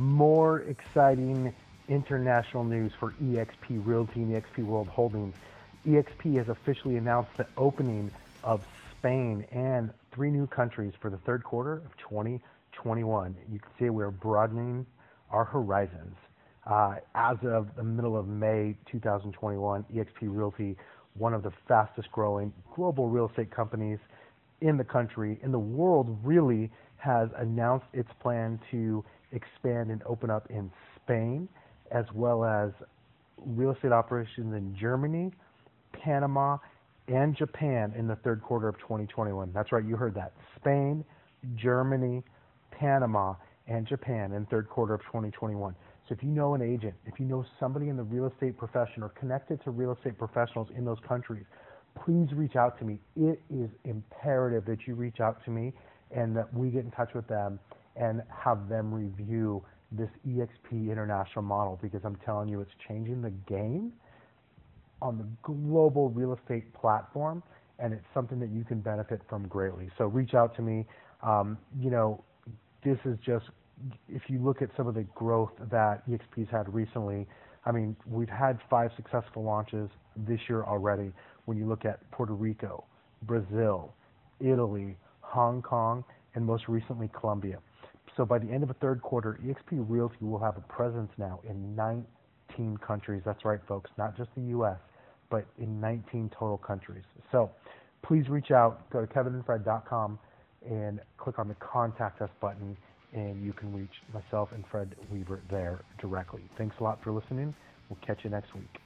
more exciting international news for eXp Realty and eXp World Holdings. eXp has officially announced the opening of Spain and three new countries for the third quarter of 2021. You can see we're broadening our horizons. Uh, as of the middle of May 2021, eXp Realty, one of the fastest growing global real estate companies in the country, in the world, really has announced its plan to expand and open up in Spain, as well as real estate operations in Germany, Panama, and Japan in the third quarter of 2021. That's right, you heard that. Spain, Germany, Panama, and Japan in third quarter of 2021. So if you know an agent, if you know somebody in the real estate profession or connected to real estate professionals in those countries, please reach out to me. It is imperative that you reach out to me and that we get in touch with them and have them review this EXP international model because I'm telling you, it's changing the game on the global real estate platform, and it's something that you can benefit from greatly. So reach out to me. Um, you know, this is just if you look at some of the growth that EXP's had recently. I mean, we've had five successful launches this year already. When you look at Puerto Rico, Brazil, Italy, Hong Kong, and most recently Colombia. So by the end of the third quarter, eXp Realty will have a presence now in 19 countries. That's right, folks, not just the U.S., but in 19 total countries. So please reach out. Go to kevinandfred.com and click on the Contact Us button, and you can reach myself and Fred Weaver there directly. Thanks a lot for listening. We'll catch you next week.